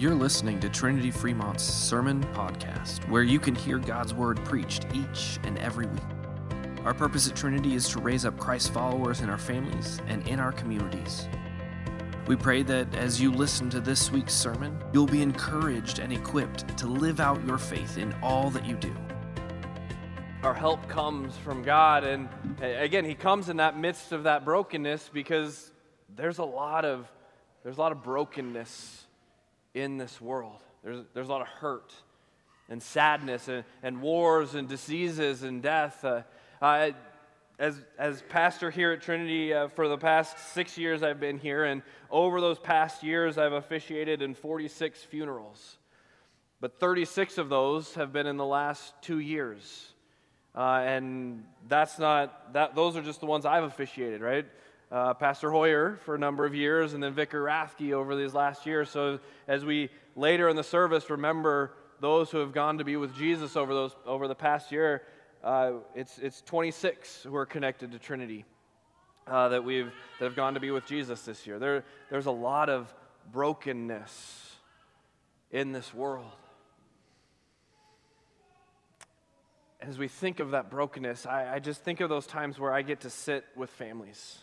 You're listening to Trinity Fremont's Sermon Podcast, where you can hear God's Word preached each and every week. Our purpose at Trinity is to raise up Christ followers in our families and in our communities. We pray that as you listen to this week's sermon, you'll be encouraged and equipped to live out your faith in all that you do. Our help comes from God, and again, He comes in that midst of that brokenness because there's a lot of there's a lot of brokenness in this world. There's, there's a lot of hurt and sadness and, and wars and diseases and death. Uh, uh, as, as pastor here at Trinity uh, for the past six years, I've been here, and over those past years, I've officiated in 46 funerals. But 36 of those have been in the last two years. Uh, and that's not, that, those are just the ones I've officiated, right? Uh, Pastor Hoyer for a number of years, and then Vicar Rathke over these last years. So as we later in the service remember those who have gone to be with Jesus over those over the past year, uh, it's it's 26 who are connected to Trinity uh, that we've that have gone to be with Jesus this year. There there's a lot of brokenness in this world. As we think of that brokenness, I, I just think of those times where I get to sit with families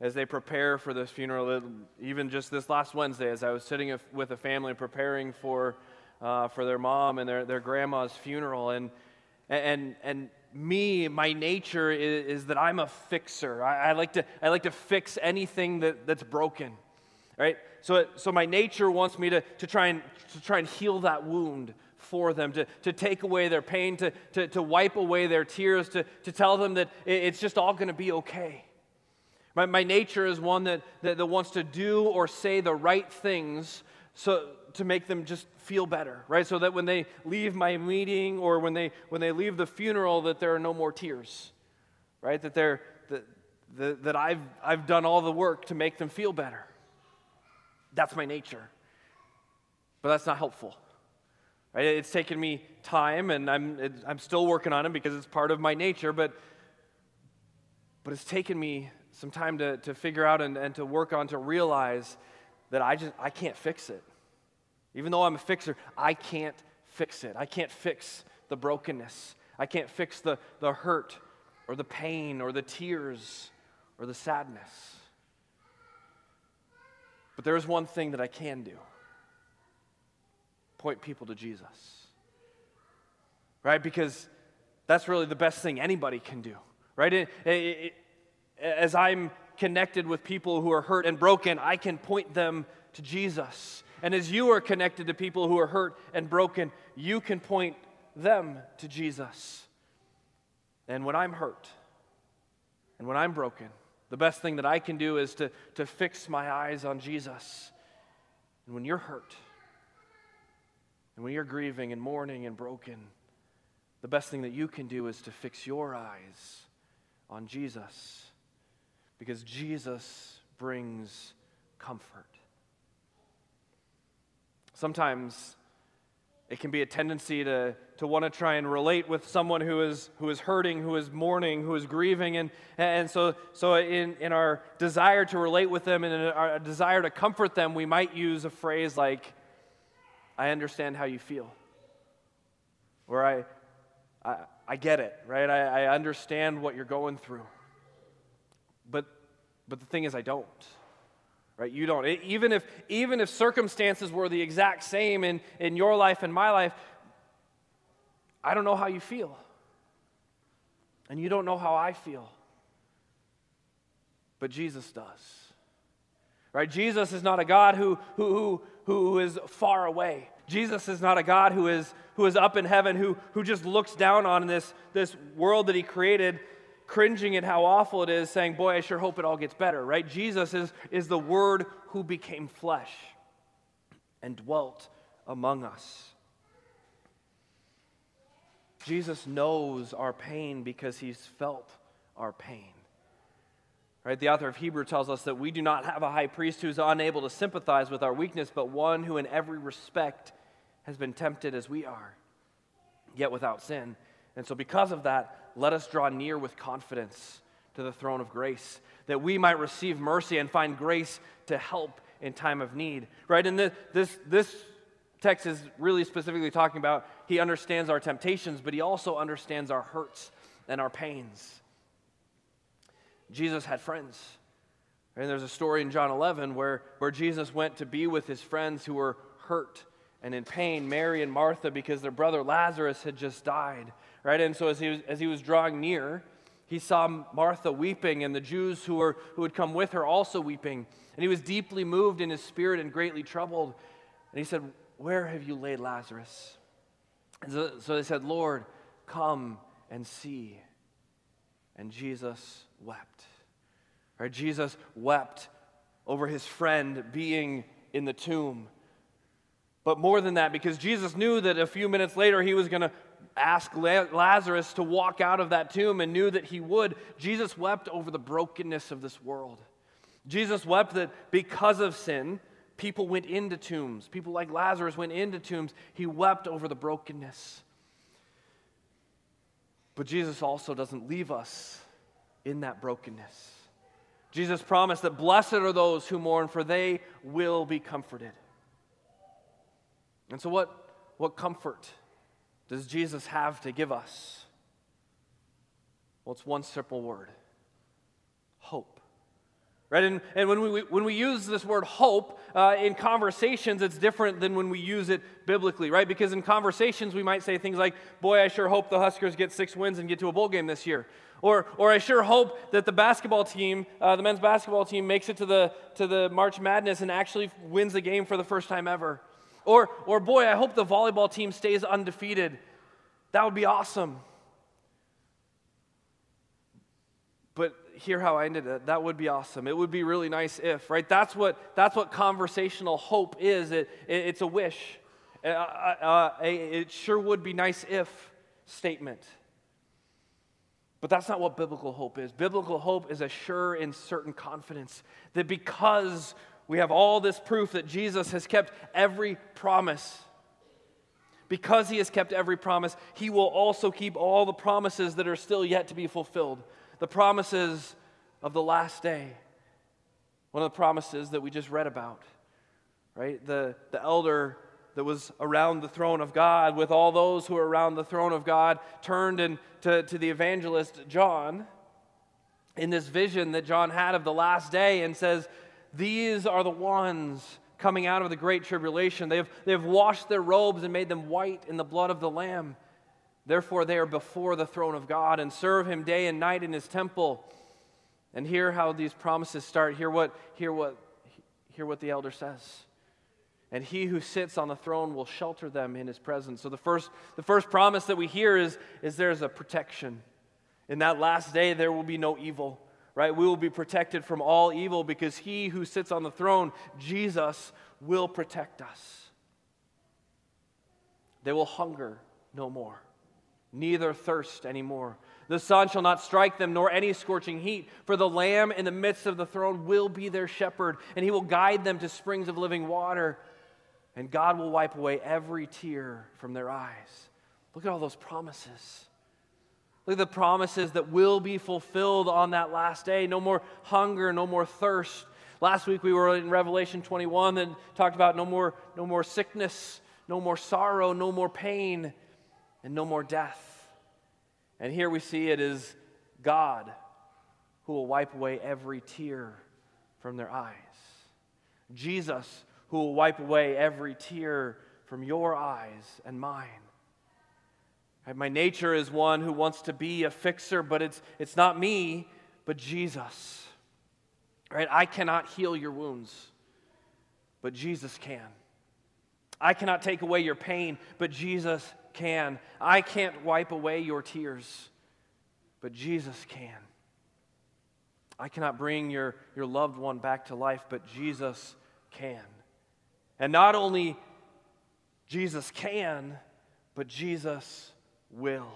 as they prepare for this funeral. Even just this last Wednesday, as I was sitting with a family preparing for, uh, for their mom and their, their grandma's funeral, and, and, and me, my nature is, is that I'm a fixer. I, I, like to, I like to fix anything that, that's broken, right? So, so my nature wants me to, to, try and, to try and heal that wound for them, to, to take away their pain, to, to, to wipe away their tears, to, to tell them that it's just all going to be okay. My, my nature is one that, that, that wants to do or say the right things so, to make them just feel better, right? So that when they leave my meeting or when they, when they leave the funeral, that there are no more tears, right? That, they're, that, that, that I've, I've done all the work to make them feel better. That's my nature. But that's not helpful. Right? It's taken me time, and I'm, I'm still working on it because it's part of my nature, but, but it's taken me some time to, to figure out and, and to work on to realize that I just I can't fix it. Even though I'm a fixer, I can't fix it. I can't fix the brokenness. I can't fix the, the hurt or the pain or the tears or the sadness. But there is one thing that I can do point people to Jesus. Right? Because that's really the best thing anybody can do. Right? It, it, as I'm connected with people who are hurt and broken, I can point them to Jesus. And as you are connected to people who are hurt and broken, you can point them to Jesus. And when I'm hurt and when I'm broken, the best thing that I can do is to, to fix my eyes on Jesus. And when you're hurt, and when you're grieving and mourning and broken, the best thing that you can do is to fix your eyes on Jesus because Jesus brings comfort. Sometimes it can be a tendency to, to want to try and relate with someone who is, who is hurting, who is mourning, who is grieving. And, and so, so in, in our desire to relate with them and in our desire to comfort them, we might use a phrase like, I understand how you feel. Or I, I, I get it, right? I, I understand what you're going through. But, but the thing is, I don't. Right? You don't. It, even, if, even if circumstances were the exact same in, in your life and my life, I don't know how you feel. And you don't know how I feel. But Jesus does. Right? Jesus is not a God who, who, who, who is far away. Jesus is not a God who is, who is up in heaven, who, who just looks down on this, this world that he created cringing at how awful it is, saying, Boy, I sure hope it all gets better, right? Jesus is, is the Word who became flesh and dwelt among us. Jesus knows our pain because he's felt our pain. Right? The author of Hebrew tells us that we do not have a high priest who's unable to sympathize with our weakness, but one who in every respect has been tempted as we are, yet without sin. And so, because of that, let us draw near with confidence to the throne of grace, that we might receive mercy and find grace to help in time of need. Right? And this, this, this text is really specifically talking about he understands our temptations, but he also understands our hurts and our pains. Jesus had friends. And there's a story in John 11 where, where Jesus went to be with his friends who were hurt and in pain, Mary and Martha, because their brother Lazarus had just died. Right? And so as he was, as he was drawing near, he saw Martha weeping and the Jews who, were, who had come with her also weeping. And he was deeply moved in his spirit and greatly troubled. And he said, Where have you laid Lazarus? And so, so they said, Lord, come and see. And Jesus wept. Right? Jesus wept over his friend being in the tomb. But more than that, because Jesus knew that a few minutes later he was going to ask Lazarus to walk out of that tomb and knew that he would, Jesus wept over the brokenness of this world. Jesus wept that because of sin, people went into tombs. People like Lazarus went into tombs. He wept over the brokenness. But Jesus also doesn't leave us in that brokenness. Jesus promised that blessed are those who mourn, for they will be comforted. And so, what, what comfort does Jesus have to give us? Well, it's one simple word hope. Right? And, and when, we, when we use this word hope uh, in conversations, it's different than when we use it biblically, right? Because in conversations, we might say things like, Boy, I sure hope the Huskers get six wins and get to a bowl game this year. Or, or I sure hope that the basketball team, uh, the men's basketball team, makes it to the, to the March Madness and actually wins the game for the first time ever. Or, or boy, I hope the volleyball team stays undefeated. That would be awesome. But hear how I ended it. That would be awesome. It would be really nice if, right? That's what, that's what conversational hope is. It, it it's a wish. Uh, uh, uh it sure would be nice if statement. But that's not what biblical hope is. Biblical hope is a sure and certain confidence that because we have all this proof that Jesus has kept every promise. Because he has kept every promise, he will also keep all the promises that are still yet to be fulfilled. The promises of the last day. One of the promises that we just read about, right? The, the elder that was around the throne of God, with all those who were around the throne of God, turned and to, to the evangelist John in this vision that John had of the last day and says, these are the ones coming out of the great tribulation. They have, they have washed their robes and made them white in the blood of the Lamb. Therefore, they are before the throne of God and serve him day and night in his temple. And hear how these promises start. Hear what, hear what, hear what the elder says. And he who sits on the throne will shelter them in his presence. So the first, the first promise that we hear is, is there's a protection. In that last day, there will be no evil right? We will be protected from all evil because he who sits on the throne, Jesus, will protect us. They will hunger no more, neither thirst anymore. The sun shall not strike them, nor any scorching heat, for the Lamb in the midst of the throne will be their shepherd, and he will guide them to springs of living water, and God will wipe away every tear from their eyes. Look at all those promises. Look at the promises that will be fulfilled on that last day. No more hunger, no more thirst. Last week we were in Revelation 21 and talked about no more, no more sickness, no more sorrow, no more pain, and no more death. And here we see it is God who will wipe away every tear from their eyes. Jesus who will wipe away every tear from your eyes and mine. My nature is one who wants to be a fixer, but it's, it's not me, but Jesus. Right? I cannot heal your wounds, but Jesus can. I cannot take away your pain, but Jesus can. I can't wipe away your tears, but Jesus can. I cannot bring your, your loved one back to life, but Jesus can. And not only Jesus can, but Jesus will.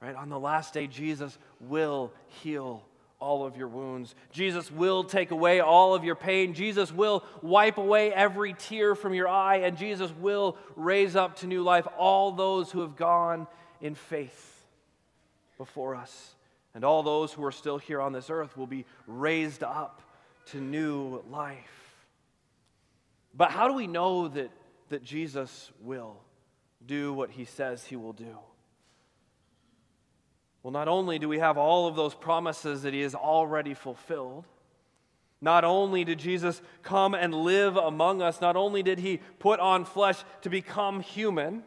Right? On the last day, Jesus will heal all of your wounds. Jesus will take away all of your pain. Jesus will wipe away every tear from your eye. And Jesus will raise up to new life all those who have gone in faith before us. And all those who are still here on this earth will be raised up to new life. But how do we know that, that Jesus will do what he says he will do? Well, not only do we have all of those promises that he has already fulfilled, not only did Jesus come and live among us, not only did he put on flesh to become human,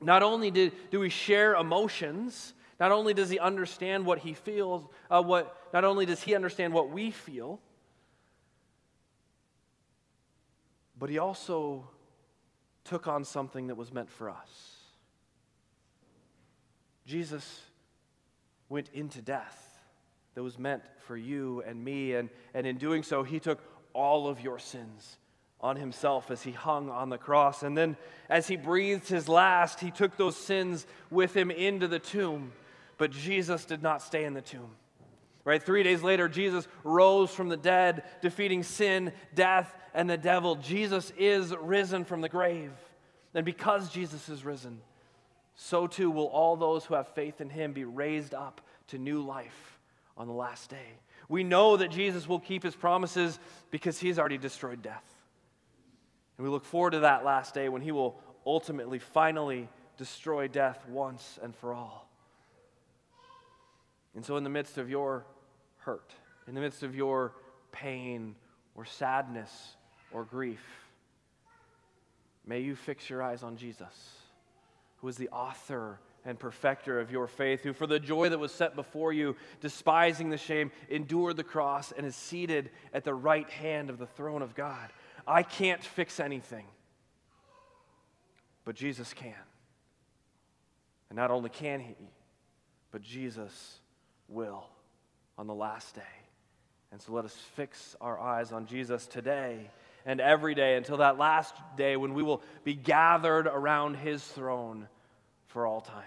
not only did, do we share emotions, not only does he understand what he feels, uh, what, not only does he understand what we feel, but he also took on something that was meant for us. Jesus went into death that was meant for you and me. And, and in doing so, he took all of your sins on himself as he hung on the cross. And then, as he breathed his last, he took those sins with him into the tomb. But Jesus did not stay in the tomb. Right? Three days later, Jesus rose from the dead, defeating sin, death, and the devil. Jesus is risen from the grave. And because Jesus is risen, so too will all those who have faith in him be raised up to new life on the last day. We know that Jesus will keep his promises because he's already destroyed death. And we look forward to that last day when he will ultimately, finally destroy death once and for all. And so, in the midst of your hurt, in the midst of your pain or sadness or grief, may you fix your eyes on Jesus, who is the author and perfecter of your faith, who for the joy that was set before you, despising the shame, endured the cross and is seated at the right hand of the throne of God. I can't fix anything, but Jesus can. And not only can he, but Jesus will on the last day. And so let us fix our eyes on Jesus today and every day until that last day when we will be gathered around his throne for all time.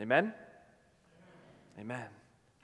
Amen? Amen.